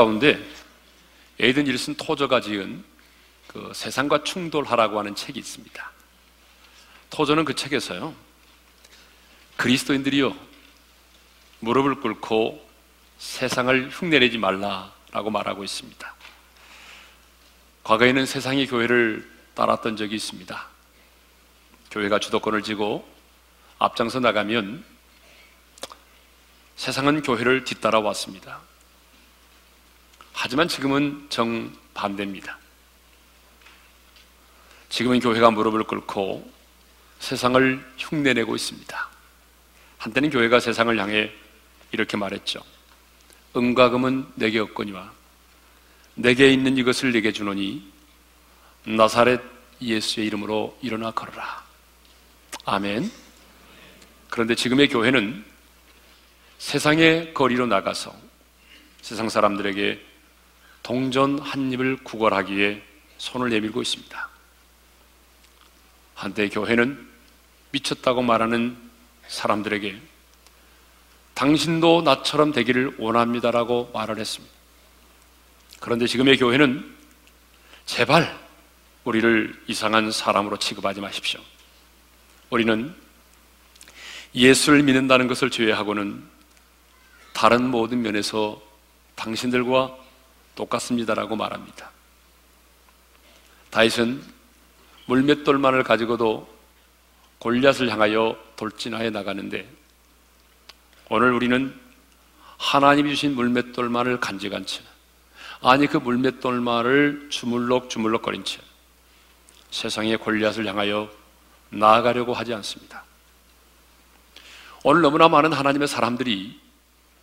가운데 에이든 일슨 토저가 지은 그 세상과 충돌하라고 하는 책이 있습니다. 토저는 그 책에서요. 그리스도인들이요. 무릎을 꿇고 세상을 흉내내지 말라라고 말하고 있습니다. 과거에는 세상이 교회를 따랐던 적이 있습니다. 교회가 주도권을 쥐고 앞장서 나가면 세상은 교회를 뒤따라 왔습니다. 하지만 지금은 정반대입니다. 지금은 교회가 무릎을 꿇고 세상을 흉내내고 있습니다. 한때는 교회가 세상을 향해 이렇게 말했죠. 은과 금은 내게 없거니와 내게 있는 이것을 내게 주노니 나사렛 예수의 이름으로 일어나 걸어라. 아멘. 그런데 지금의 교회는 세상의 거리로 나가서 세상 사람들에게 동전 한 입을 구걸하기에 손을 내밀고 있습니다. 한때 교회는 미쳤다고 말하는 사람들에게 당신도 나처럼 되기를 원합니다라고 말을 했습니다. 그런데 지금의 교회는 제발 우리를 이상한 사람으로 취급하지 마십시오. 우리는 예수를 믿는다는 것을 제외하고는 다른 모든 면에서 당신들과 똑같습니다라고 말합니다. 다윗은 물맷돌만을 가지고도 골리앗을 향하여 돌진하여 나가는데 오늘 우리는 하나님이 주신 물맷돌만을 간직한 채 아니 그 물맷돌만을 주물럭 주물럭거린 채 세상의 골리앗을 향하여 나아가려고 하지 않습니다. 오늘 너무나 많은 하나님의 사람들이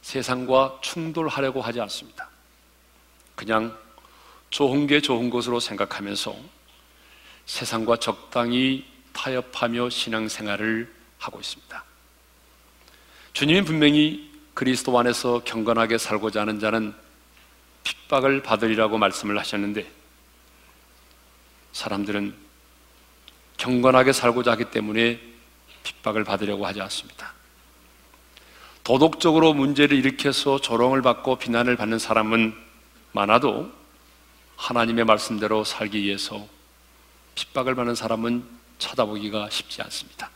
세상과 충돌하려고 하지 않습니다. 그냥 좋은 게 좋은 것으로 생각하면서 세상과 적당히 타협하며 신앙생활을 하고 있습니다. 주님이 분명히 그리스도 안에서 경건하게 살고자 하는 자는 핍박을 받으리라고 말씀을 하셨는데 사람들은 경건하게 살고자 하기 때문에 핍박을 받으려고 하지 않습니다. 도덕적으로 문제를 일으켜서 조롱을 받고 비난을 받는 사람은 많아도 하나님의 말씀대로 살기 위해서 핍박을 받는 사람은 찾아보기가 쉽지 않습니다.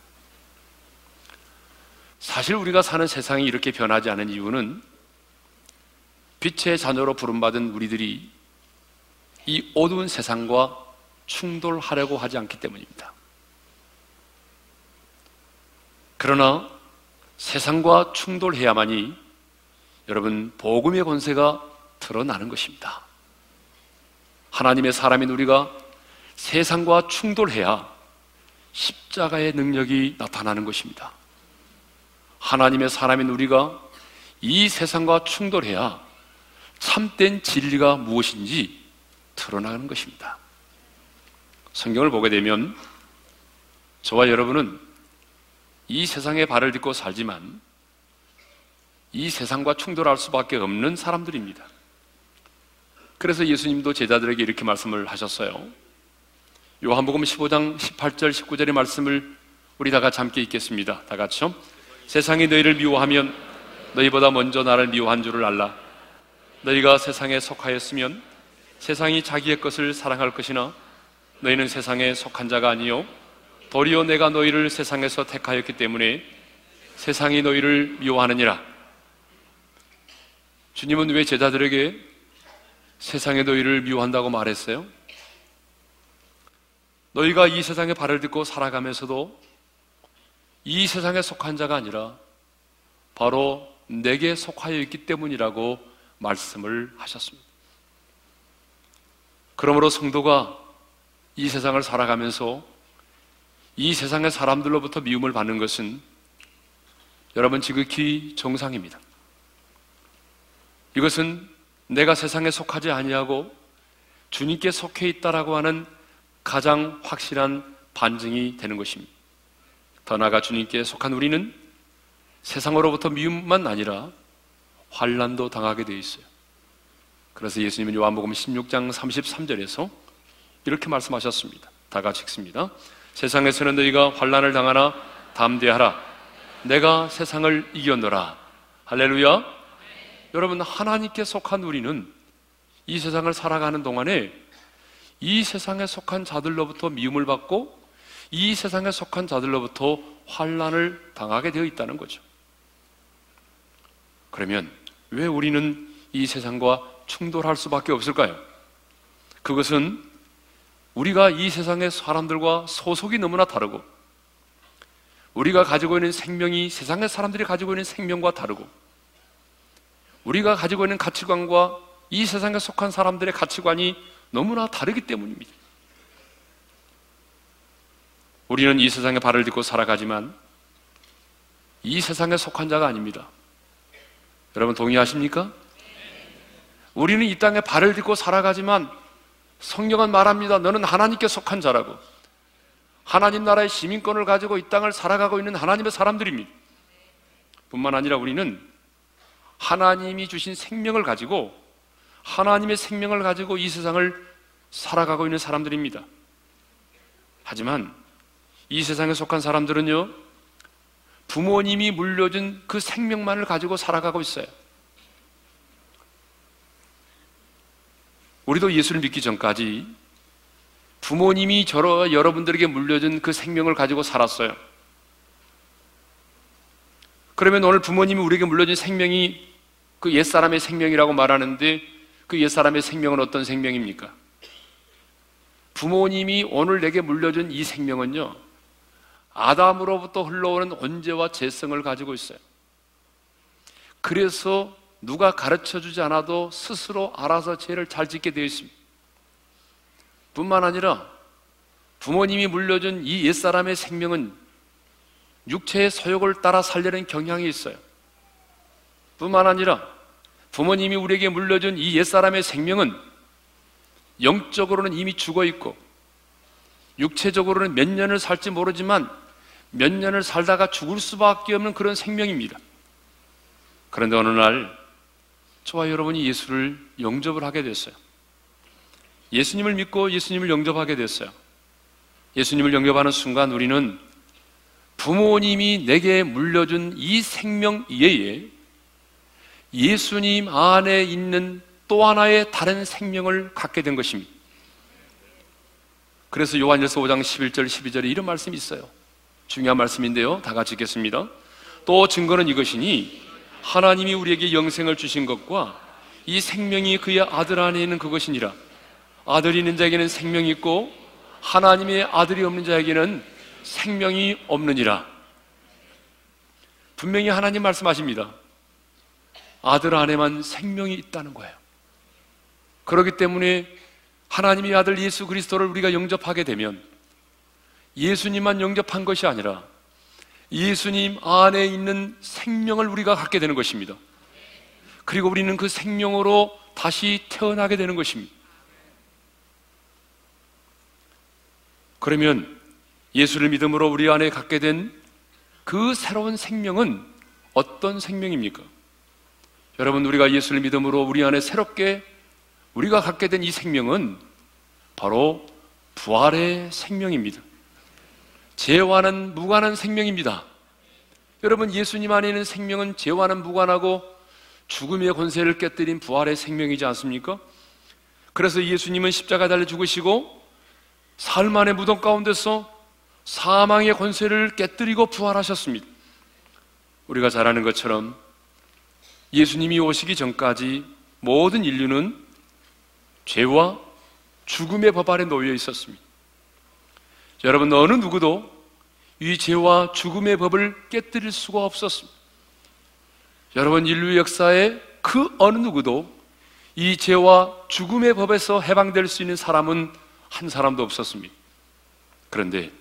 사실 우리가 사는 세상이 이렇게 변하지 않은 이유는 빛의 자녀로 부름받은 우리들이 이 어두운 세상과 충돌하려고 하지 않기 때문입니다. 그러나 세상과 충돌해야만이 여러분 복음의 권세가 드러나는 것입니다. 하나님의 사람인 우리가 세상과 충돌해야 십자가의 능력이 나타나는 것입니다. 하나님의 사람인 우리가 이 세상과 충돌해야 참된 진리가 무엇인지 드러나는 것입니다. 성경을 보게 되면 저와 여러분은 이 세상에 발을 딛고 살지만 이 세상과 충돌할 수밖에 없는 사람들입니다. 그래서 예수님도 제자들에게 이렇게 말씀을 하셨어요. 요한복음 15장 18절 19절의 말씀을 우리 다 같이 함께 읽겠습니다. 다 같이요. 세상이 너희를 미워하면 너희보다 먼저 나를 미워한 줄을 알라. 너희가 세상에 속하였으면 세상이 자기의 것을 사랑할 것이나 너희는 세상에 속한 자가 아니요 도리어 내가 너희를 세상에서 택하였기 때문에 세상이 너희를 미워하느니라. 주님은 왜 제자들에게 세상의 너희를 미워한다고 말했어요? 너희가 이 세상에 발을 딛고 살아가면서도 이 세상에 속한 자가 아니라 바로 내게 속하여 있기 때문이라고 말씀을 하셨습니다. 그러므로 성도가 이 세상을 살아가면서 이 세상의 사람들로부터 미움을 받는 것은 여러분 지극히 정상입니다. 이것은 내가 세상에 속하지 아니하고 주님께 속해 있다라고 하는 가장 확실한 반증이 되는 것입니다. 더 나아가 주님께 속한 우리는 세상으로부터 미움만 아니라 환란도 당하게 되어 있어요. 그래서 예수님은 요한복음 16장 33절에서 이렇게 말씀하셨습니다. 다 같이 읽습니다. 세상에서는 너희가 환란을 당하나 담대하라. 내가 세상을 이겼노라. 할렐루야. 여러분 하나님께 속한 우리는 이 세상을 살아가는 동안에 이 세상에 속한 자들로부터 미움을 받고 이 세상에 속한 자들로부터 환란을 당하게 되어 있다는 거죠. 그러면 왜 우리는 이 세상과 충돌할 수밖에 없을까요? 그것은 우리가 이 세상의 사람들과 소속이 너무나 다르고 우리가 가지고 있는 생명이 세상의 사람들이 가지고 있는 생명과 다르고 우리가 가지고 있는 가치관과 이 세상에 속한 사람들의 가치관이 너무나 다르기 때문입니다. 우리는 이 세상에 발을 딛고 살아가지만 이 세상에 속한 자가 아닙니다. 여러분 동의하십니까? 우리는 이 땅에 발을 딛고 살아가지만 성경은 말합니다. 너는 하나님께 속한 자라고. 하나님 나라의 시민권을 가지고 이 땅을 살아가고 있는 하나님의 사람들입니다. 뿐만 아니라 우리는 하나님이 주신 생명을 가지고 하나님의 생명을 가지고 이 세상을 살아가고 있는 사람들입니다. 하지만 이 세상에 속한 사람들은요, 부모님이 물려준 그 생명만을 가지고 살아가고 있어요. 우리도 예수를 믿기 전까지 부모님이 저러 여러분들에게 물려준 그 생명을 가지고 살았어요. 그러면 오늘 부모님이 우리에게 물려준 생명이 그 옛사람의 생명이라고 말하는데 그 옛사람의 생명은 어떤 생명입니까? 부모님이 오늘 내게 물려준 이 생명은요, 아담으로부터 흘러오는 언제와 재성을 가지고 있어요. 그래서 누가 가르쳐 주지 않아도 스스로 알아서 죄를 잘 짓게 되어 있습니다. 뿐만 아니라 부모님이 물려준 이 옛사람의 생명은 육체의 소욕을 따라 살려는 경향이 있어요. 뿐만 아니라 부모님이 우리에게 물려준 이 옛사람의 생명은 영적으로는 이미 죽어 있고 육체적으로는 몇 년을 살지 모르지만 몇 년을 살다가 죽을 수밖에 없는 그런 생명입니다. 그런데 어느 날 저와 여러분이 예수를 영접을 하게 됐어요. 예수님을 믿고 예수님을 영접하게 됐어요. 예수님을 영접하는 순간 우리는 부모님이 내게 물려준 이 생명 이외에 예수님 안에 있는 또 하나의 다른 생명을 갖게 된 것입니다. 그래서 요한일서 5장 11절 12절에 이런 말씀이 있어요. 중요한 말씀인데요. 다 같이 읽겠습니다. 또 증거는 이것이니 하나님이 우리에게 영생을 주신 것과 이 생명이 그의 아들 안에 있는 그것이니라. 아들이 있는 자에게는 생명이 있고 하나님의 아들이 없는 자에게는 생명이 없느니라. 분명히 하나님 말씀하십니다. 아들 안에만 생명이 있다는 거예요. 그렇기 때문에 하나님의 아들 예수 그리스도를 우리가 영접하게 되면 예수님만 영접한 것이 아니라 예수님 안에 있는 생명을 우리가 갖게 되는 것입니다. 그리고 우리는 그 생명으로 다시 태어나게 되는 것입니다. 그러면 예수를 믿음으로 우리 안에 갖게 된 그 새로운 생명은 어떤 생명입니까? 여러분, 우리가 예수를 믿음으로 우리 안에 새롭게 우리가 갖게 된 이 생명은 바로 부활의 생명입니다. 죄와는 무관한 생명입니다. 여러분, 예수님 안에 있는 생명은 죄와는 무관하고 죽음의 권세를 깨뜨린 부활의 생명이지 않습니까? 그래서 예수님은 십자가 달려 죽으시고 사흘 만에 무덤 가운데서 사망의 권세를 깨뜨리고 부활하셨습니다. 우리가 잘 아는 것처럼 예수님이 오시기 전까지 모든 인류는 죄와 죽음의 법 아래 놓여 있었습니다. 여러분, 어느 누구도 이 죄와 죽음의 법을 깨뜨릴 수가 없었습니다. 여러분, 인류 역사에 그 어느 누구도 이 죄와 죽음의 법에서 해방될 수 있는 사람은 한 사람도 없었습니다. 그런데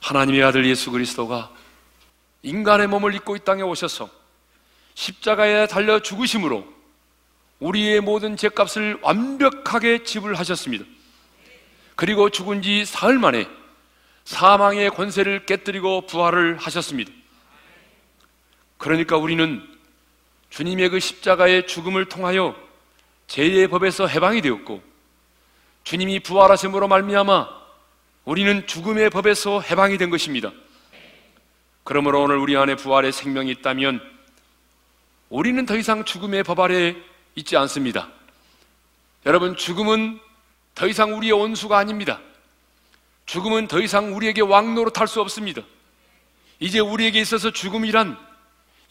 하나님의 아들 예수 그리스도가 인간의 몸을 입고 이 땅에 오셔서 십자가에 달려 죽으심으로 우리의 모든 죄값을 완벽하게 지불하셨습니다. 그리고 죽은 지 사흘 만에 사망의 권세를 깨뜨리고 부활을 하셨습니다. 그러니까 우리는 주님의 그 십자가의 죽음을 통하여 죄의 법에서 해방이 되었고 주님이 부활하심으로 말미암아 우리는 죽음의 법에서 해방이 된 것입니다. 그러므로 오늘 우리 안에 부활의 생명이 있다면 우리는 더 이상 죽음의 법 아래 있지 않습니다. 여러분, 죽음은 더 이상 우리의 원수가 아닙니다. 죽음은 더 이상 우리에게 왕노릇할 수 없습니다. 이제 우리에게 있어서 죽음이란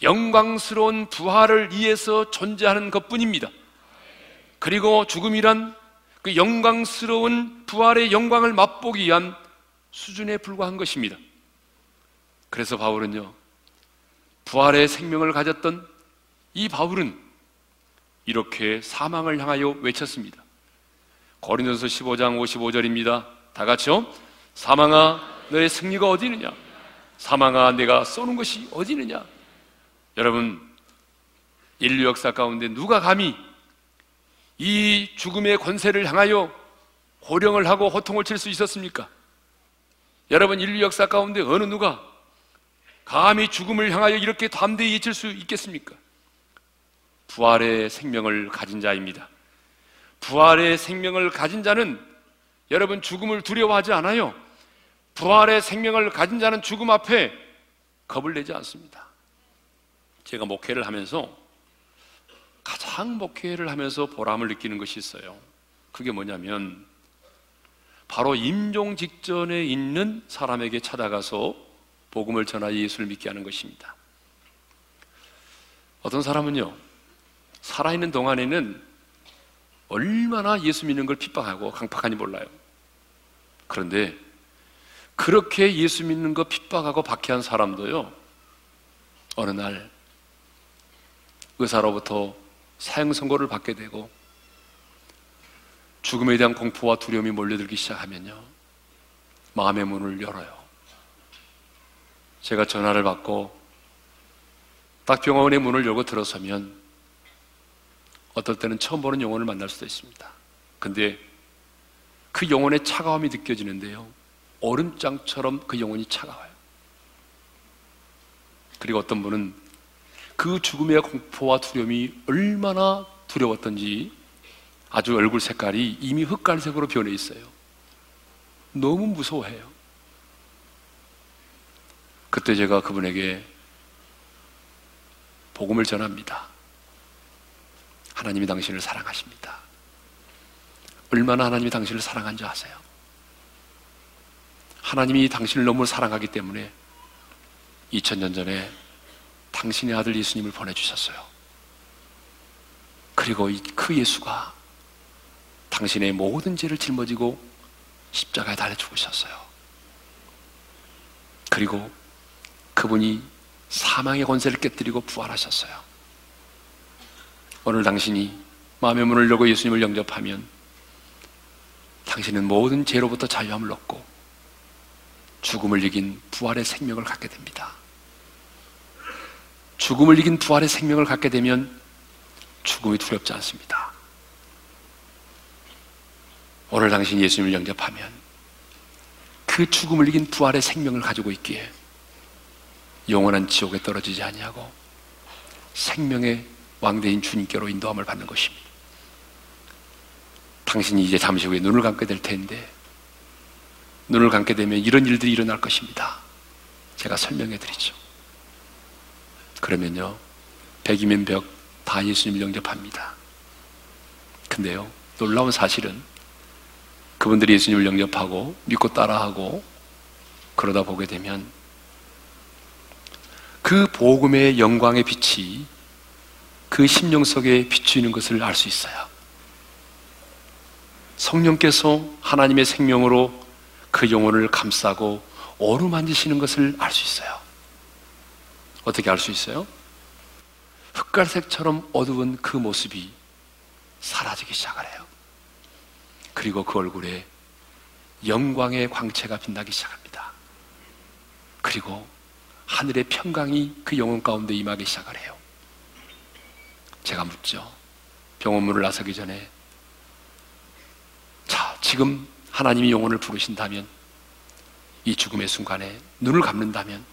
영광스러운 부활을 위해서 존재하는 것 뿐입니다. 그리고 죽음이란 그 영광스러운 부활의 영광을 맛보기 위한 수준에 불과한 것입니다. 그래서 바울은요, 부활의 생명을 가졌던 이 바울은 이렇게 사망을 향하여 외쳤습니다. 고린도서 15장 55절입니다. 다 같이요. 사망아 너의 승리가 어디 있느냐? 사망아 내가 쏘는 것이 어디 있느냐? 여러분 인류 역사 가운데 누가 감히 이 죽음의 권세를 향하여 호령을 하고 호통을 칠 수 있었습니까? 여러분 인류 역사 가운데 어느 누가 감히 죽음을 향하여 이렇게 담대히 외칠 수 있겠습니까? 부활의 생명을 가진 자입니다. 부활의 생명을 가진 자는 여러분 죽음을 두려워하지 않아요. 부활의 생명을 가진 자는 죽음 앞에 겁을 내지 않습니다. 제가 목회를 하면서 가장 목회를 하면서 보람을 느끼는 것이 있어요. 그게 뭐냐면 바로 임종 직전에 있는 사람에게 찾아가서 복음을 전하여 예수를 믿게 하는 것입니다. 어떤 사람은요, 살아있는 동안에는 얼마나 예수 믿는 걸 핍박하고 강팍하니 몰라요. 그런데 그렇게 예수 믿는 거 핍박하고 박해한 사람도요, 어느 날 의사로부터 사형 선고를 받게 되고 죽음에 대한 공포와 두려움이 몰려들기 시작하면요, 마음의 문을 열어요. 제가 전화를 받고 딱 병원의 문을 열고 들어서면 어떨 때는 처음 보는 영혼을 만날 수도 있습니다. 근데 그 영혼의 차가움이 느껴지는데요. 얼음장처럼 그 영혼이 차가워요. 그리고 어떤 분은 그 죽음의 공포와 두려움이 얼마나 두려웠던지 아주 얼굴 색깔이 이미 흑갈색으로 변해 있어요. 너무 무서워해요. 그때 제가 그분에게 복음을 전합니다. 하나님이 당신을 사랑하십니다. 얼마나 하나님이 당신을 사랑한 줄 아세요? 하나님이 당신을 너무 사랑하기 때문에 2000년 전에 당신의 아들 예수님을 보내주셨어요. 그리고 그 예수가 당신의 모든 죄를 짊어지고 십자가에 달려 죽으셨어요. 그리고 그분이 사망의 권세를 깨뜨리고 부활하셨어요. 오늘 당신이 마음의 문을 열고 예수님을 영접하면 당신은 모든 죄로부터 자유함을 얻고 죽음을 이긴 부활의 생명을 갖게 됩니다. 죽음을 이긴 부활의 생명을 갖게 되면 죽음이 두렵지 않습니다. 오늘 당신 예수님을 영접하면 그 죽음을 이긴 부활의 생명을 가지고 있기에 영원한 지옥에 떨어지지 아니하고 생명의 왕대인 주님께로 인도함을 받는 것입니다. 당신이 이제 잠시 후에 눈을 감게 될 텐데 눈을 감게 되면 이런 일들이 일어날 것입니다. 제가 설명해 드리죠. 그러면요, 백이면 벽 다 예수님을 영접합니다. 근데요, 놀라운 사실은 그분들이 예수님을 영접하고 믿고 따라하고 그러다 보게 되면 그 복음의 영광의 빛이 그 심령 속에 비추는 것을 알 수 있어요. 성령께서 하나님의 생명으로 그 영혼을 감싸고 어루만지시는 것을 알 수 있어요. 어떻게 알 수 있어요? 흑갈색처럼 어두운 그 모습이 사라지기 시작을 해요. 그리고 그 얼굴에 영광의 광채가 빛나기 시작합니다. 그리고 하늘의 평강이 그 영혼 가운데 임하기 시작을 해요. 제가 묻죠. 병원문을 나서기 전에 자, 지금 하나님이 영혼을 부르신다면 이 죽음의 순간에 눈을 감는다면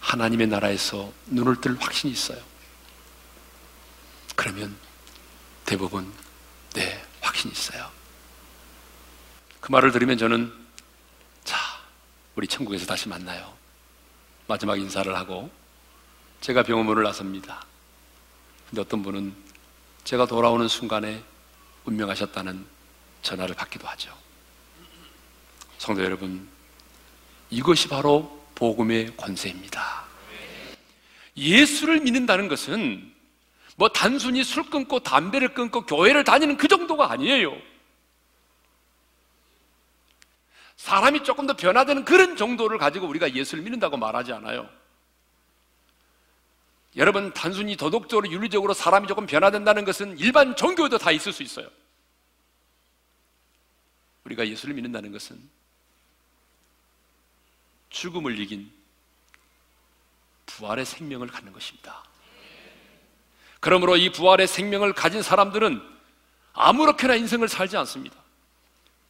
하나님의 나라에서 눈을 뜰 확신이 있어요. 그러면 대부분 네, 확신이 있어요. 그 말을 들으면 저는 자, 우리 천국에서 다시 만나요. 마지막 인사를 하고 제가 병원문을 나섭니다. 근데 어떤 분은 제가 돌아오는 순간에 운명하셨다는 전화를 받기도 하죠. 성도 여러분, 이것이 바로 복음의 권세입니다. 예수를 믿는다는 것은 뭐 단순히 술 끊고 담배를 끊고 교회를 다니는 그 정도가 아니에요. 사람이 조금 더 변화되는 그런 정도를 가지고 우리가 예수를 믿는다고 말하지 않아요. 여러분, 단순히 도덕적으로, 윤리적으로 사람이 조금 변화된다는 것은 일반 종교에도 다 있을 수 있어요. 우리가 예수를 믿는다는 것은 죽음을 이긴 부활의 생명을 갖는 것입니다. 그러므로 이 부활의 생명을 가진 사람들은 아무렇게나 인생을 살지 않습니다.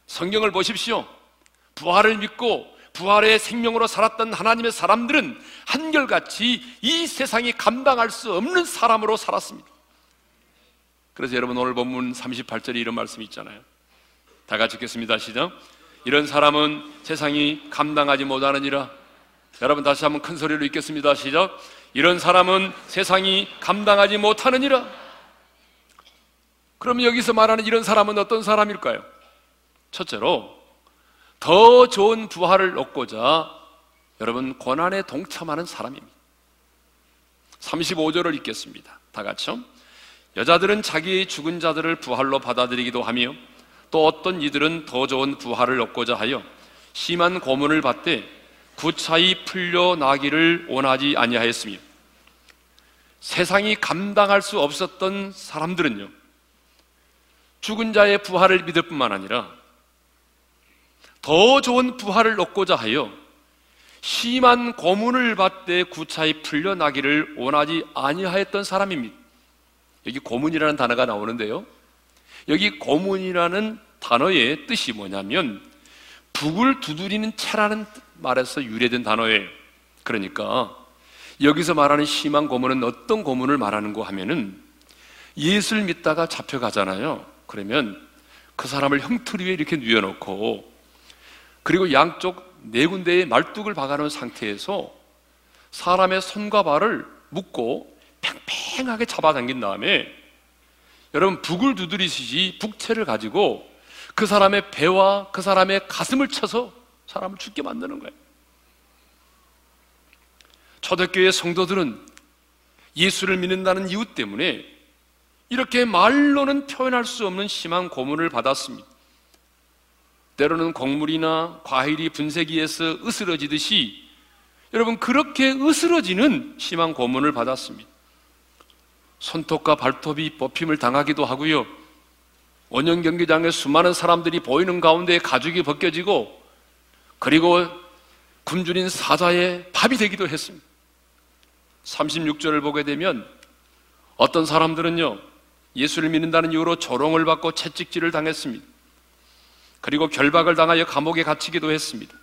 성경을 보십시오. 부활을 믿고 부활의 생명으로 살았던 하나님의 사람들은 한결같이 이 세상이 감당할 수 없는 사람으로 살았습니다. 그래서 여러분 오늘 본문 38절에 이런 말씀이 있잖아요. 다 같이 읽겠습니다. 시작. 이런 사람은 세상이 감당하지 못하느니라. 여러분 다시 한번 큰 소리로 읽겠습니다. 시작. 이런 사람은 세상이 감당하지 못하느니라. 그럼 여기서 말하는 이런 사람은 어떤 사람일까요? 첫째로 더 좋은 부활을 얻고자 여러분 고난에 동참하는 사람입니다. 35절을 읽겠습니다. 다 같이요. 여자들은 자기의 죽은 자들을 부활로 받아들이기도 하며 또 어떤 이들은 더 좋은 부활을 얻고자 하여 심한 고문을 받되 구차히 풀려나기를 원하지 아니하였으며 세상이 감당할 수 없었던 사람들은요 죽은 자의 부활을 믿을 뿐만 아니라 더 좋은 부활을 얻고자 하여 심한 고문을 받되 구차히 풀려나기를 원하지 아니하였던 사람입니다. 여기 고문이라는 단어가 나오는데요. 여기 고문이라는 단어의 뜻이 뭐냐면 북을 두드리는 채라는 말에서 유래된 단어예요. 그러니까 여기서 말하는 심한 고문은 어떤 고문을 말하는 거 하면은 예수를 믿다가 잡혀가잖아요. 그러면 그 사람을 형틀 위에 이렇게 뉘어놓고 그리고 양쪽 네 군데에 말뚝을 박아놓은 상태에서 사람의 손과 발을 묶고 팽팽하게 잡아당긴 다음에 여러분 북을 두드리듯이 북채를 가지고 그 사람의 배와 그 사람의 가슴을 쳐서 사람을 죽게 만드는 거예요. 초대교회 성도들은 예수를 믿는다는 이유 때문에 이렇게 말로는 표현할 수 없는 심한 고문을 받았습니다. 때로는 곡물이나 과일이 분쇄기에서 으스러지듯이 여러분 그렇게 으스러지는 심한 고문을 받았습니다. 손톱과 발톱이 뽑힘을 당하기도 하고요. 원형 경기장에 수많은 사람들이 보이는 가운데 가죽이 벗겨지고 그리고 굶주린 사자의 밥이 되기도 했습니다. 36절을 보게 되면 어떤 사람들은요, 예수를 믿는다는 이유로 조롱을 받고 채찍질을 당했습니다. 그리고 결박을 당하여 감옥에 갇히기도 했습니다.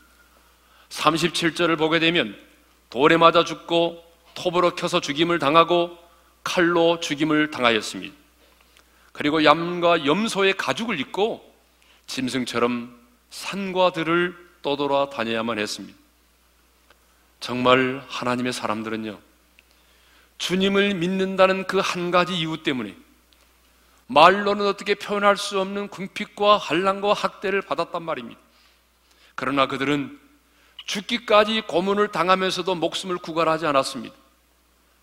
37절을 보게 되면 돌에 맞아 죽고 톱으로 켜서 죽임을 당하고 칼로 죽임을 당하였습니다. 그리고 얌과 염소의 가죽을 입고 짐승처럼 산과 들을 떠돌아 다녀야만 했습니다. 정말 하나님의 사람들은요, 주님을 믿는다는 그 한 가지 이유 때문에 말로는 어떻게 표현할 수 없는 궁핍과 한란과 학대를 받았단 말입니다. 그러나 그들은 죽기까지 고문을 당하면서도 목숨을 구걸하지 않았습니다.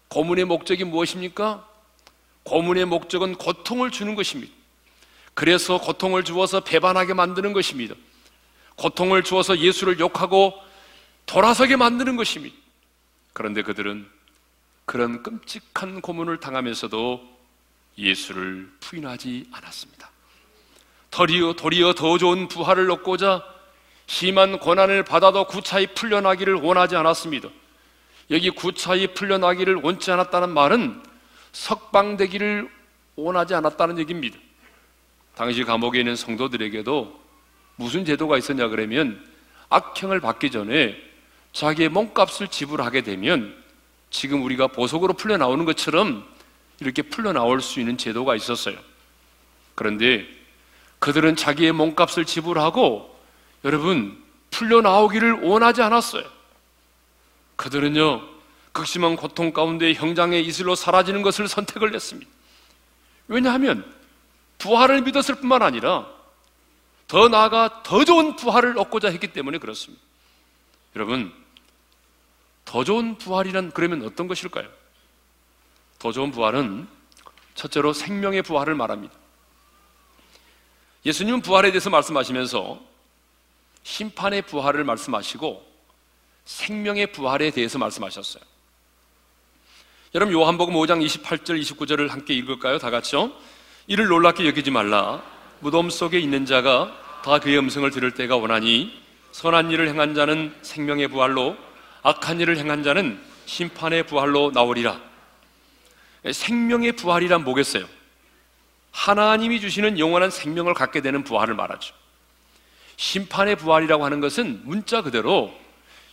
고문의 목적이 무엇입니까? 고문의 목적은 고통을 주는 것입니다. 그래서 고통을 주어서 배반하게 만드는 것입니다. 고통을 주어서 예수를 욕하고 돌아서게 만드는 것입니다. 그런데 그들은 그런 끔찍한 고문을 당하면서도 예수를 부인하지 않았습니다. 도리어, 도리어 더 좋은 부활을 얻고자 심한 고난을 받아도 구차히 풀려나기를 원하지 않았습니다. 여기 구차히 풀려나기를 원치 않았다는 말은 석방되기를 원하지 않았다는 얘기입니다. 당시 감옥에 있는 성도들에게도 무슨 제도가 있었냐 그러면 악형을 받기 전에 자기의 몸값을 지불하게 되면 지금 우리가 보석으로 풀려 나오는 것처럼 이렇게 풀려 나올 수 있는 제도가 있었어요. 그런데 그들은 자기의 몸값을 지불하고 여러분 풀려 나오기를 원하지 않았어요. 그들은요 극심한 고통 가운데 형장의 이슬로 사라지는 것을 선택을 했습니다. 왜냐하면 부활을 믿었을 뿐만 아니라 더 나아가 더 좋은 부활을 얻고자 했기 때문에 그렇습니다. 여러분, 더 좋은 부활이란 그러면 어떤 것일까요? 더 좋은 부활은 첫째로 생명의 부활을 말합니다. 예수님은 부활에 대해서 말씀하시면서 심판의 부활을 말씀하시고 생명의 부활에 대해서 말씀하셨어요. 여러분 요한복음 5장 28절 29절을 함께 읽을까요? 다 같이요. 이를 놀랍게 여기지 말라. 무덤 속에 있는 자가 다 그의 음성을 들을 때가 오나니 선한 일을 행한 자는 생명의 부활로 악한 일을 행한 자는 심판의 부활로 나오리라. 생명의 부활이란 뭐겠어요? 하나님이 주시는 영원한 생명을 갖게 되는 부활을 말하죠. 심판의 부활이라고 하는 것은 문자 그대로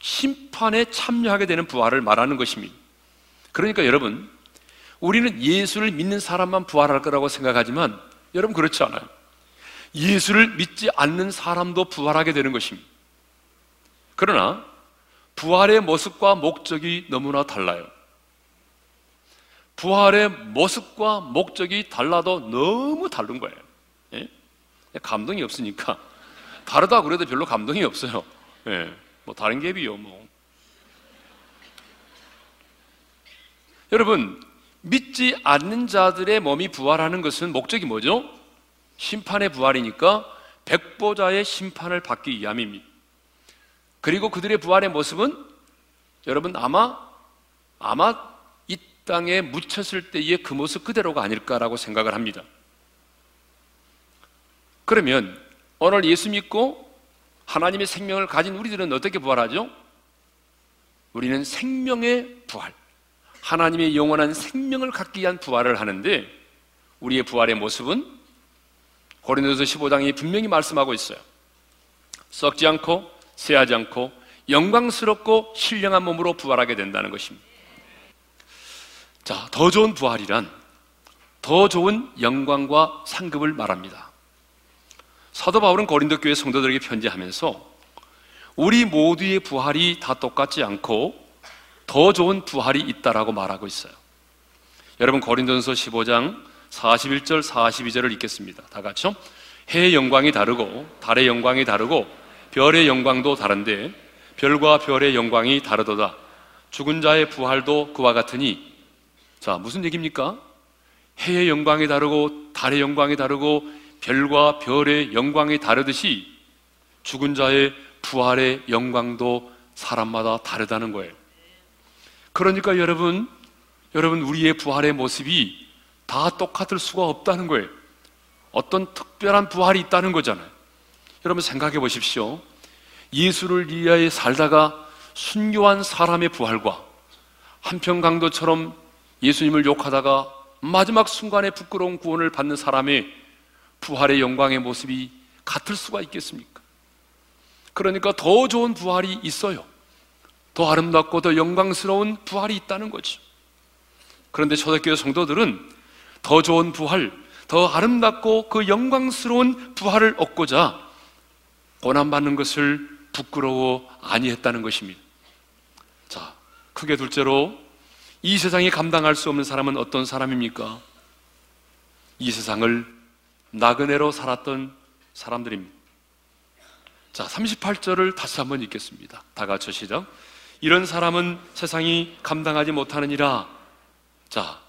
심판에 참여하게 되는 부활을 말하는 것입니다. 그러니까 여러분, 우리는 예수를 믿는 사람만 부활할 거라고 생각하지만 여러분 그렇지 않아요. 예수를 믿지 않는 사람도 부활하게 되는 것입니다. 그러나 부활의 모습과 목적이 너무나 달라요. 부활의 모습과 목적이 달라도 너무 다른 거예요. 예? 감동이 없으니까 다르다 그래도 별로 감동이 없어요. 예. 뭐 다른 갭이요, 뭐. 여러분, 믿지 않는 자들의 몸이 부활하는 것은 목적이 뭐죠? 심판의 부활이니까 백보자의 심판을 받기 위함입니다. 그리고 그들의 부활의 모습은 여러분 아마 아마 이 땅에 묻혔을 때의 그 모습 그대로가 아닐까라고 생각을 합니다. 그러면 오늘 예수 믿고 하나님의 생명을 가진 우리들은 어떻게 부활하죠? 우리는 생명의 부활, 하나님의 영원한 생명을 갖기 위한 부활을 하는데 우리의 부활의 모습은 고린도서 15장이 분명히 말씀하고 있어요. 썩지 않고 쇠하지 않고 영광스럽고 신령한 몸으로 부활하게 된다는 것입니다. 자, 더 좋은 부활이란 더 좋은 영광과 상급을 말합니다. 사도 바울은 고린도 교회 성도들에게 편지하면서 우리 모두의 부활이 다 똑같지 않고 더 좋은 부활이 있다라고 말하고 있어요. 여러분 고린도전서 15장 41절 42절을 읽겠습니다. 다 같이요. 해의 영광이 다르고 달의 영광이 다르고 별의 영광도 다른데 별과 별의 영광이 다르도다. 죽은 자의 부활도 그와 같으니 자 무슨 얘기입니까? 해의 영광이 다르고 달의 영광이 다르고 별과 별의 영광이 다르듯이 죽은 자의 부활의 영광도 사람마다 다르다는 거예요. 그러니까 여러분, 여러분 우리의 부활의 모습이 다 똑같을 수가 없다는 거예요. 어떤 특별한 부활이 있다는 거잖아요. 여러분 생각해 보십시오. 예수를 위하여 살다가 순교한 사람의 부활과 한편 강도처럼 예수님을 욕하다가 마지막 순간에 부끄러운 구원을 받는 사람의 부활의 영광의 모습이 같을 수가 있겠습니까? 그러니까 더 좋은 부활이 있어요. 더 아름답고 더 영광스러운 부활이 있다는 거죠. 그런데 초대교회 성도들은 더 좋은 부활, 더 아름답고 그 영광스러운 부활을 얻고자 고난받는 것을 부끄러워 아니했다는 것입니다. 자, 크게 둘째로 이 세상에 감당할 수 없는 사람은 어떤 사람입니까? 이 세상을 나그네로 살았던 사람들입니다. 자, 38절을 다시 한번 읽겠습니다. 다 같이 시작. 이런 사람은 세상이 감당하지 못하느니라. 자,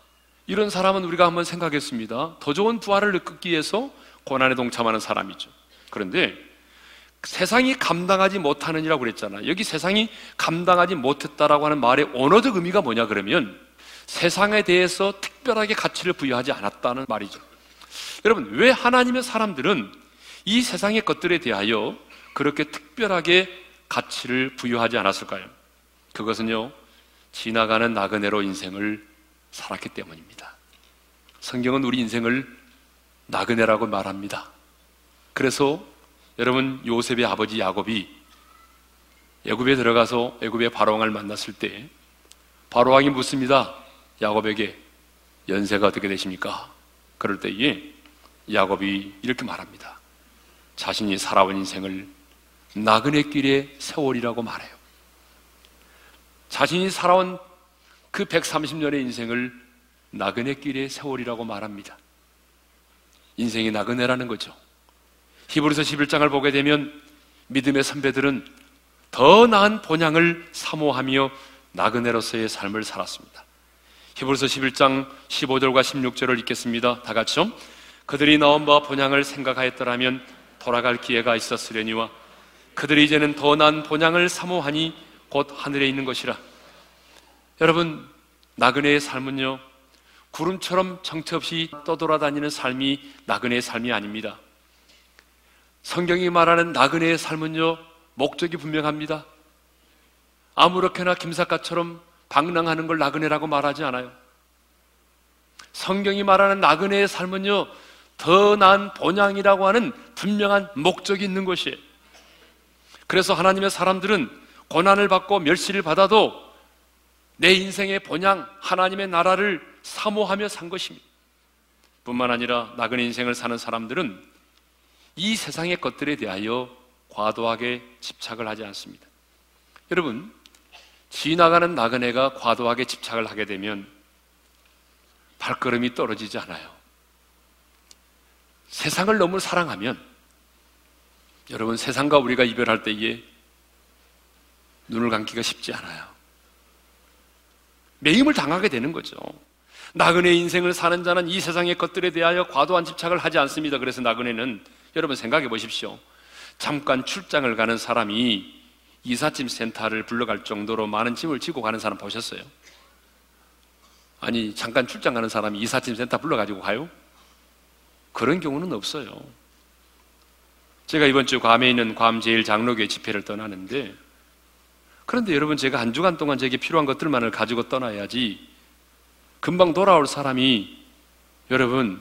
이런 사람은 우리가 한번 생각했습니다. 더 좋은 부활을 얻기 위해서 고난에 동참하는 사람이죠. 그런데 세상이 감당하지 못하느니라고 그랬잖아. 여기 세상이 감당하지 못했다라고 하는 말의 언어적 의미가 뭐냐 그러면 세상에 대해서 특별하게 가치를 부여하지 않았다는 말이죠. 여러분, 왜 하나님의 사람들은 이 세상의 것들에 대하여 그렇게 특별하게 가치를 부여하지 않았을까요? 그것은요, 지나가는 나그네로 인생을 살았기 때문입니다. 성경은 우리 인생을 나그네라고 말합니다. 그래서 여러분 요셉의 아버지 야곱이 애굽에 들어가서 애굽의 바로왕을 만났을 때 바로왕이 묻습니다. 야곱에게 연세가 어떻게 되십니까? 그럴 때에 야곱이 이렇게 말합니다. 자신이 살아온 인생을 나그네 길의 세월이라고 말해요. 자신이 살아온 그 130년의 인생을 나그네 길의 세월이라고 말합니다. 인생이 나그네라는 거죠. 히브리서 11장을 보게 되면 믿음의 선배들은 더 나은 본향을 사모하며 나그네로서의 삶을 살았습니다. 히브리서 11장 15절과 16절을 읽겠습니다. 다 같이요. 그들이 나온 바 본향을 생각하였더라면 돌아갈 기회가 있었으려니와 그들이 이제는 더 나은 본향을 사모하니 곧 하늘에 있는 것이라. 여러분, 나그네의 삶은요, 구름처럼 정처 없이 떠돌아다니는 삶이 나그네의 삶이 아닙니다. 성경이 말하는 나그네의 삶은요, 목적이 분명합니다. 아무렇게나 김사과처럼 방랑하는 걸 나그네라고 말하지 않아요. 성경이 말하는 나그네의 삶은요, 더 나은 본향이라고 하는 분명한 목적이 있는 것이에요. 그래서 하나님의 사람들은 고난을 받고 멸시를 받아도 내 인생의 본향, 하나님의 나라를 사모하며 산 것입니다. 뿐만 아니라 나그네 인생을 사는 사람들은 이 세상의 것들에 대하여 과도하게 집착을 하지 않습니다. 여러분, 지나가는 나그네가 과도하게 집착을 하게 되면 발걸음이 떨어지지 않아요. 세상을 너무 사랑하면 여러분 세상과 우리가 이별할 때에 눈을 감기가 쉽지 않아요. 매임을 당하게 되는 거죠. 나그네 인생을 사는 자는 이 세상의 것들에 대하여 과도한 집착을 하지 않습니다. 그래서 나그네는 여러분 생각해 보십시오. 잠깐 출장을 가는 사람이 이삿짐 센터를 불러갈 정도로 많은 짐을 지고 가는 사람 보셨어요? 아니, 잠깐 출장 가는 사람이 이삿짐 센터 불러가지고 가요? 그런 경우는 없어요. 제가 이번 주 괌에 있는 괌 제일 장로교회 집회를 떠나는데 그런데 여러분 제가 한 주간 동안 제게 필요한 것들만을 가지고 떠나야지 금방 돌아올 사람이 여러분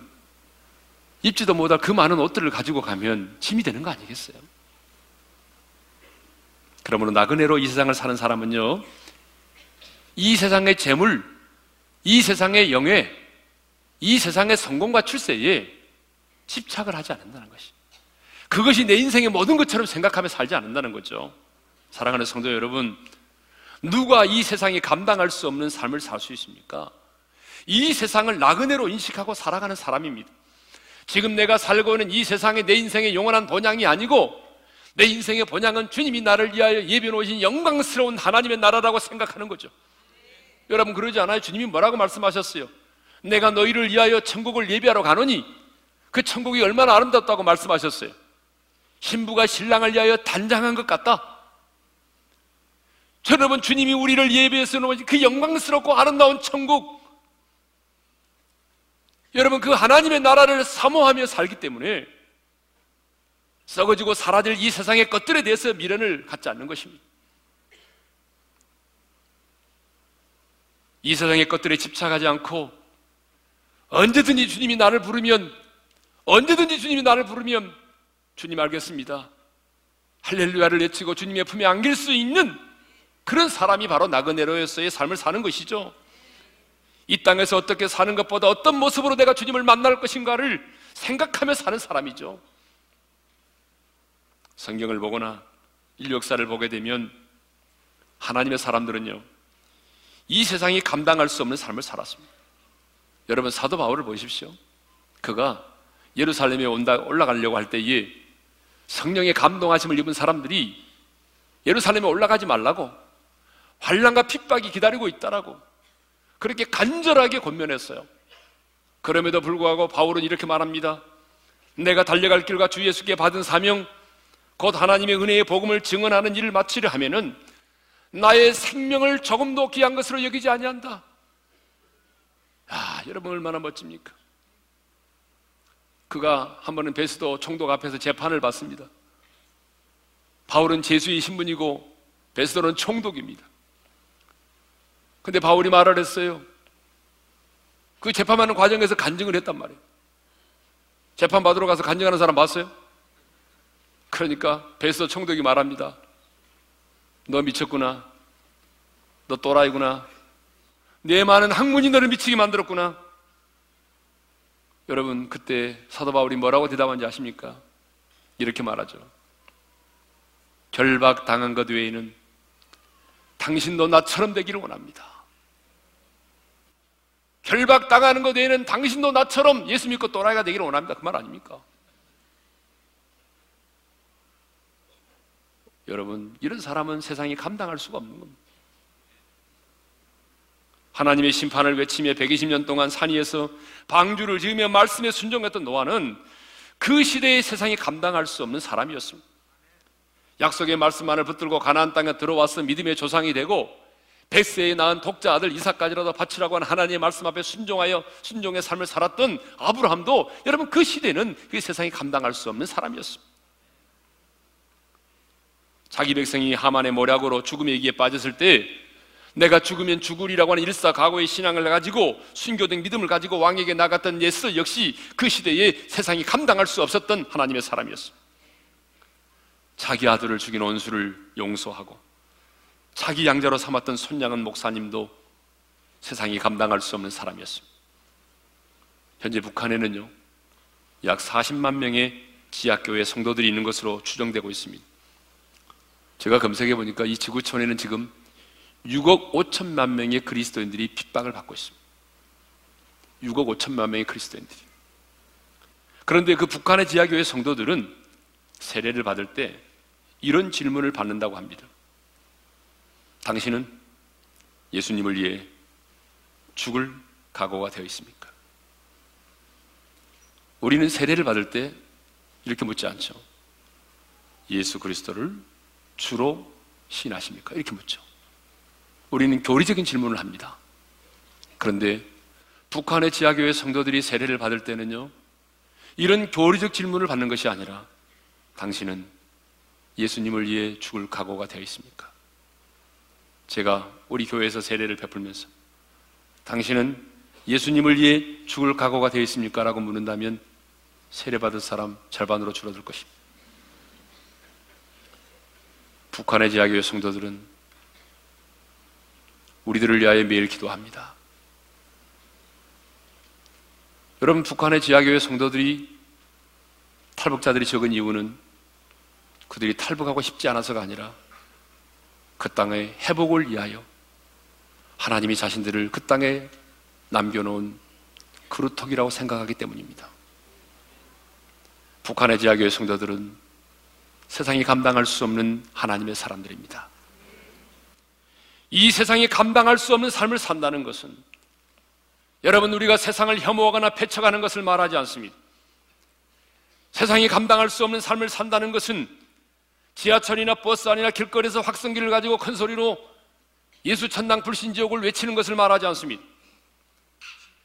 입지도 못할 그 많은 옷들을 가지고 가면 짐이 되는 거 아니겠어요? 그러므로 나그네로 이 세상을 사는 사람은요, 이 세상의 재물, 이 세상의 영예, 이 세상의 성공과 출세에 집착을 하지 않는다는 것이. 그것이 내 인생의 모든 것처럼 생각하며 살지 않는다는 거죠. 사랑하는 성도 여러분, 누가 이 세상에 감당할 수 없는 삶을 살 수 있습니까? 이 세상을 나그네로 인식하고 살아가는 사람입니다. 지금 내가 살고 있는 이 세상에 내 인생의 영원한 본향이 아니고 내 인생의 본향은 주님이 나를 위하여 예비해 놓으신 영광스러운 하나님의 나라라고 생각하는 거죠. 여러분 그러지 않아요? 주님이 뭐라고 말씀하셨어요? 내가 너희를 위하여 천국을 예비하러 가노니 그 천국이 얼마나 아름답다고 말씀하셨어요. 신부가 신랑을 위하여 단장한 것 같다. 여러분, 주님이 우리를 예배해서 놓은 그 영광스럽고 아름다운 천국. 여러분, 그 하나님의 나라를 사모하며 살기 때문에 썩어지고 사라질 이 세상의 것들에 대해서 미련을 갖지 않는 것입니다. 이 세상의 것들에 집착하지 않고 언제든지 주님이 나를 부르면 언제든지 주님이 나를 부르면 주님 알겠습니다. 할렐루야를 외치고 주님의 품에 안길 수 있는 그런 사람이 바로 나그네로에서의 삶을 사는 것이죠. 이 땅에서 어떻게 사는 것보다 어떤 모습으로 내가 주님을 만날 것인가를 생각하며 사는 사람이죠. 성경을 보거나 인류 역사를 보게 되면 하나님의 사람들은요, 이 세상이 감당할 수 없는 삶을 살았습니다. 여러분, 사도 바울을 보십시오. 그가 예루살렘에 온다, 올라가려고 할 때에 성령의 감동하심을 입은 사람들이 예루살렘에 올라가지 말라고 환란과 핍박이 기다리고 있다라고 그렇게 간절하게 권면했어요. 그럼에도 불구하고 바울은 이렇게 말합니다. 내가 달려갈 길과 주 예수께 받은 사명, 곧 하나님의 은혜의 복음을 증언하는 일을 마치려 하면은 나의 생명을 조금도 귀한 것으로 여기지 아니한다. 아, 여러분 얼마나 멋집니까? 그가 한 번은 베스도 총독 앞에서 재판을 받습니다. 바울은 제수의 신분이고 베스도는 총독입니다. 근데 바울이 말을 했어요. 그 재판하는 과정에서 간증을 했단 말이에요. 재판 받으러 가서 간증하는 사람 봤어요? 그러니까 베스도 총독이 말합니다. 너 미쳤구나. 너 또라이구나. 내 많은 학문이 너를 미치게 만들었구나. 여러분 그때 사도 바울이 뭐라고 대답한지 아십니까? 이렇게 말하죠. 결박 당한 것 외에는 당신도 나처럼 되기를 원합니다. 결박 당하는 것 외에는 당신도 나처럼 예수 믿고 또라이가 되기를 원합니다. 그 말 아닙니까? 여러분, 이런 사람은 세상이 감당할 수가 없는 겁니다. 하나님의 심판을 외치며 120년 동안 산 위에서 방주를 지으며 말씀에 순종했던 노아는 그 시대의 세상이 감당할 수 없는 사람이었습니다. 약속의 말씀만을 붙들고 가나안 땅에 들어와서 믿음의 조상이 되고 백세에 낳은 독자 아들 이삭까지라도 바치라고 한 하나님의 말씀 앞에 순종하여 순종의 삶을 살았던 아브라함도 여러분 그 시대는 그 세상이 감당할 수 없는 사람이었습니다. 자기 백성이 하만의 모략으로 죽음의 위기에 빠졌을 때 내가 죽으면 죽으리라고 하는 일사각오의 신앙을 가지고 순교적 믿음을 가지고 왕에게 나갔던 에스더 역시 그 시대에 세상이 감당할 수 없었던 하나님의 사람이었습니다. 자기 아들을 죽인 원수를 용서하고 자기 양자로 삼았던 손양원 목사님도 세상이 감당할 수 없는 사람이었습니다. 현재 북한에는요, 약 40만 명의 지하교회 성도들이 있는 것으로 추정되고 있습니다. 제가 검색해 보니까 이 지구촌에는 지금 6억 5천만 명의 그리스도인들이 핍박을 받고 있습니다. 6억 5천만 명의 그리스도인들이. 그런데 그 북한의 지하교회 성도들은 세례를 받을 때 이런 질문을 받는다고 합니다. 당신은 예수님을 위해 죽을 각오가 되어 있습니까? 우리는 세례를 받을 때 이렇게 묻지 않죠. 예수 그리스도를 주로 신하십니까? 이렇게 묻죠. 우리는 교리적인 질문을 합니다. 그런데 북한의 지하교회 성도들이 세례를 받을 때는요, 이런 교리적 질문을 받는 것이 아니라 당신은 예수님을 위해 죽을 각오가 되어 있습니까? 제가 우리 교회에서 세례를 베풀면서 당신은 예수님을 위해 죽을 각오가 되어 있습니까? 라고 묻는다면 세례받을 사람 절반으로 줄어들 것입니다. 북한의 지하교회 성도들은 우리들을 위하여 매일 기도합니다. 여러분, 북한의 지하교회 성도들이 탈북자들이 적은 이유는 그들이 탈북하고 싶지 않아서가 아니라 그 땅의 회복을 위하여 하나님이 자신들을 그 땅에 남겨놓은 그루터기라고 생각하기 때문입니다. 북한의 지하교회 성도들은 세상이 감당할 수 없는 하나님의 사람들입니다. 이 세상이 감당할 수 없는 삶을 산다는 것은 여러분 우리가 세상을 혐오하거나 배척하는 것을 말하지 않습니다. 세상이 감당할 수 없는 삶을 산다는 것은 지하철이나 버스 안이나 길거리에서 확성기를 가지고 큰 소리로 예수 천당 불신지옥을 외치는 것을 말하지 않습니다.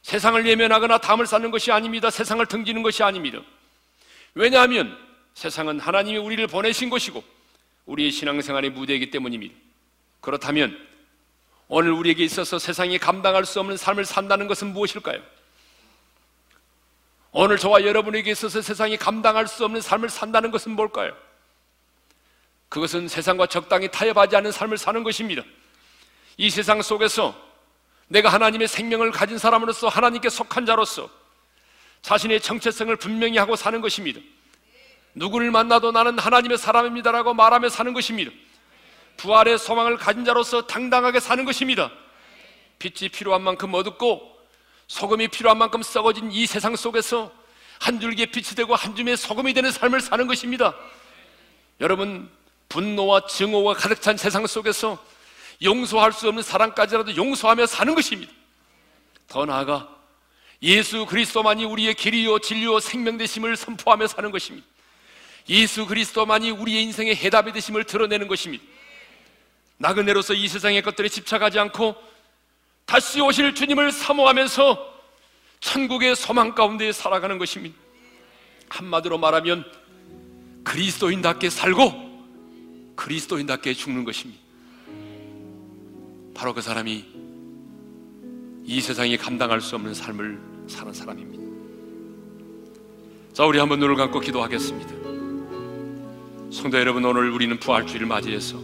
세상을 예면하거나 담을 쌓는 것이 아닙니다. 세상을 등지는 것이 아닙니다. 왜냐하면 세상은 하나님이 우리를 보내신 것이고 우리의 신앙생활의 무대이기 때문입니다. 그렇다면 오늘 우리에게 있어서 세상이 감당할 수 없는 삶을 산다는 것은 무엇일까요? 오늘 저와 여러분에게 있어서 세상이 감당할 수 없는 삶을 산다는 것은 뭘까요? 그것은 세상과 적당히 타협하지 않은 삶을 사는 것입니다. 이 세상 속에서 내가 하나님의 생명을 가진 사람으로서 하나님께 속한 자로서 자신의 정체성을 분명히 하고 사는 것입니다. 누구를 만나도 나는 하나님의 사람입니다라고 말하며 사는 것입니다. 부활의 소망을 가진 자로서 당당하게 사는 것입니다. 빛이 필요한 만큼 어둡고 소금이 필요한 만큼 썩어진 이 세상 속에서 한 줄기의 빛이 되고 한 줌의 소금이 되는 삶을 사는 것입니다. 여러분, 분노와 증오가 가득 찬 세상 속에서 용서할 수 없는 사랑까지라도 용서하며 사는 것입니다. 더 나아가 예수 그리스도만이 우리의 길이요 진리요 생명 되심을 선포하며 사는 것입니다. 예수 그리스도만이 우리의 인생의 해답이 되심을 드러내는 것입니다. 나그네로서 이 세상의 것들에 집착하지 않고 다시 오실 주님을 사모하면서 천국의 소망 가운데 살아가는 것입니다. 한마디로 말하면 그리스도인답게 살고 그리스도인답게 죽는 것입니다. 바로 그 사람이 이 세상이 감당할 수 없는 삶을 사는 사람입니다. 자, 우리 한번 눈을 감고 기도하겠습니다. 성도 여러분, 오늘 우리는 부활주의를 맞이해서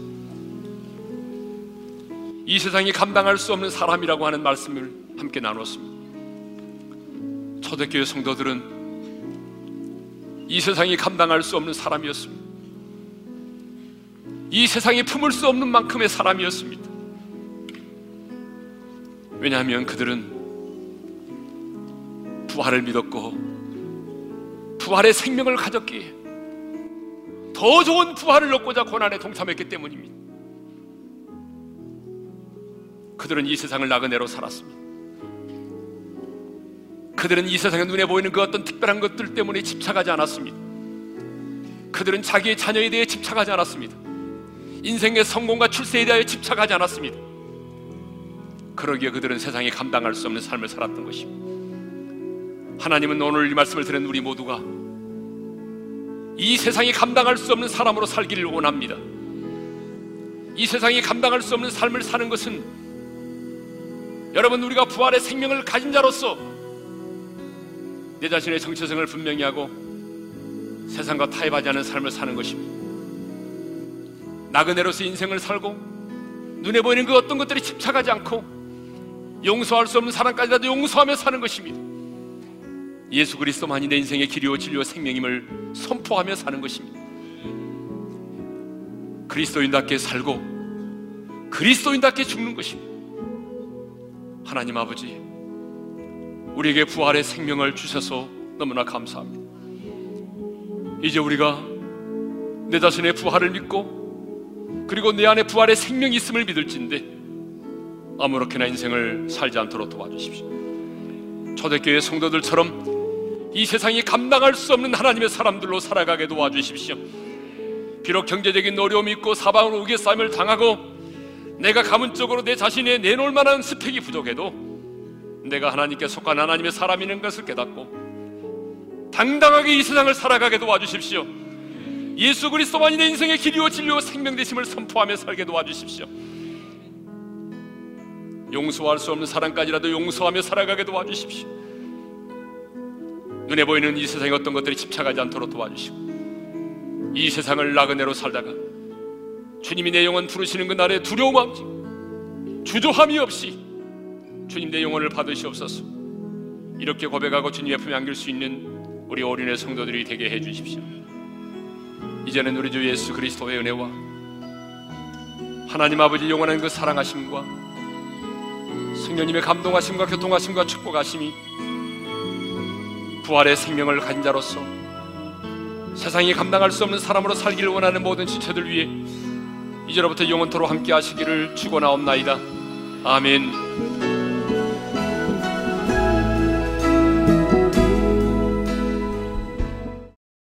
이 세상이 감당할 수 없는 사람이라고 하는 말씀을 함께 나눴습니다. 초대교회 성도들은 이 세상이 감당할 수 없는 사람이었습니다. 이 세상이 품을 수 없는 만큼의 사람이었습니다. 왜냐하면 그들은 부활을 믿었고 부활의 생명을 가졌기에 더 좋은 부활을 얻고자 고난에 동참했기 때문입니다. 그들은 이 세상을 나그네로 살았습니다. 그들은 이 세상에 눈에 보이는 그 어떤 특별한 것들 때문에 집착하지 않았습니다. 그들은 자기의 자녀에 대해 집착하지 않았습니다. 인생의 성공과 출세에 대하여 집착하지 않았습니다. 그러기에 그들은 세상에 감당할 수 없는 삶을 살았던 것입니다. 하나님은 오늘 이 말씀을 들은 우리 모두가 이 세상이 감당할 수 없는 사람으로 살기를 원합니다. 이 세상이 감당할 수 없는 삶을 사는 것은 여러분 우리가 부활의 생명을 가진 자로서 내 자신의 정체성을 분명히 하고 세상과 타협하지 않은 삶을 사는 것입니다. 나그네로서 인생을 살고 눈에 보이는 그 어떤 것들이 집착하지 않고 용서할 수 없는 사람까지라도 용서하며 사는 것입니다. 예수 그리스도만이 내 인생의 길이요 진리요 생명임을 선포하며 사는 것입니다. 그리스도인답게 살고 그리스도인답게 죽는 것입니다. 하나님 아버지, 우리에게 부활의 생명을 주셔서 너무나 감사합니다. 이제 우리가 내 자신의 부활을 믿고 그리고 내 안에 부활의 생명이 있음을 믿을진데 아무렇게나 인생을 살지 않도록 도와주십시오. 초대교회 성도들처럼 이 세상이 감당할 수 없는 하나님의 사람들로 살아가게 도와주십시오. 비록 경제적인 어려움이 있고 사방으로 우겨싸임을 당하고 내가 가문적으로 내 자신의 내놓을 만한 스펙이 부족해도 내가 하나님께 속한 하나님의 사람이는 것을 깨닫고 당당하게 이 세상을 살아가게 도와주십시오. 예수 그리스도만이 내 인생의 길이요 진리요 생명 되심을 선포하며 살게 도와주십시오. 용서할 수 없는 사람까지라도 용서하며 살아가게 도와주십시오. 눈에 보이는 이 세상의 어떤 것들이 집착하지 않도록 도와주시고 이 세상을 나그네로 살다가 주님이 내 영혼 부르시는 그날에 두려움 없이 주저함이 없이 주님 내 영혼을 받으시옵소서 이렇게 고백하고 주님의 품에 안길 수 있는 우리 어린의 성도들이 되게 해주십시오 이제는 우리 주 예수 그리스도의 은혜와 하나님 아버지 영원한 그 사랑하심과 성령님의 감동하심과 교통하심과 축복하심이 부활의 생명을 가진 자로서 세상이 감당할 수 없는 사람으로 살기를 원하는 모든 지체들 위해 이제로부터 영원토로 함께 하시기를 축원하옵나이다. 아멘.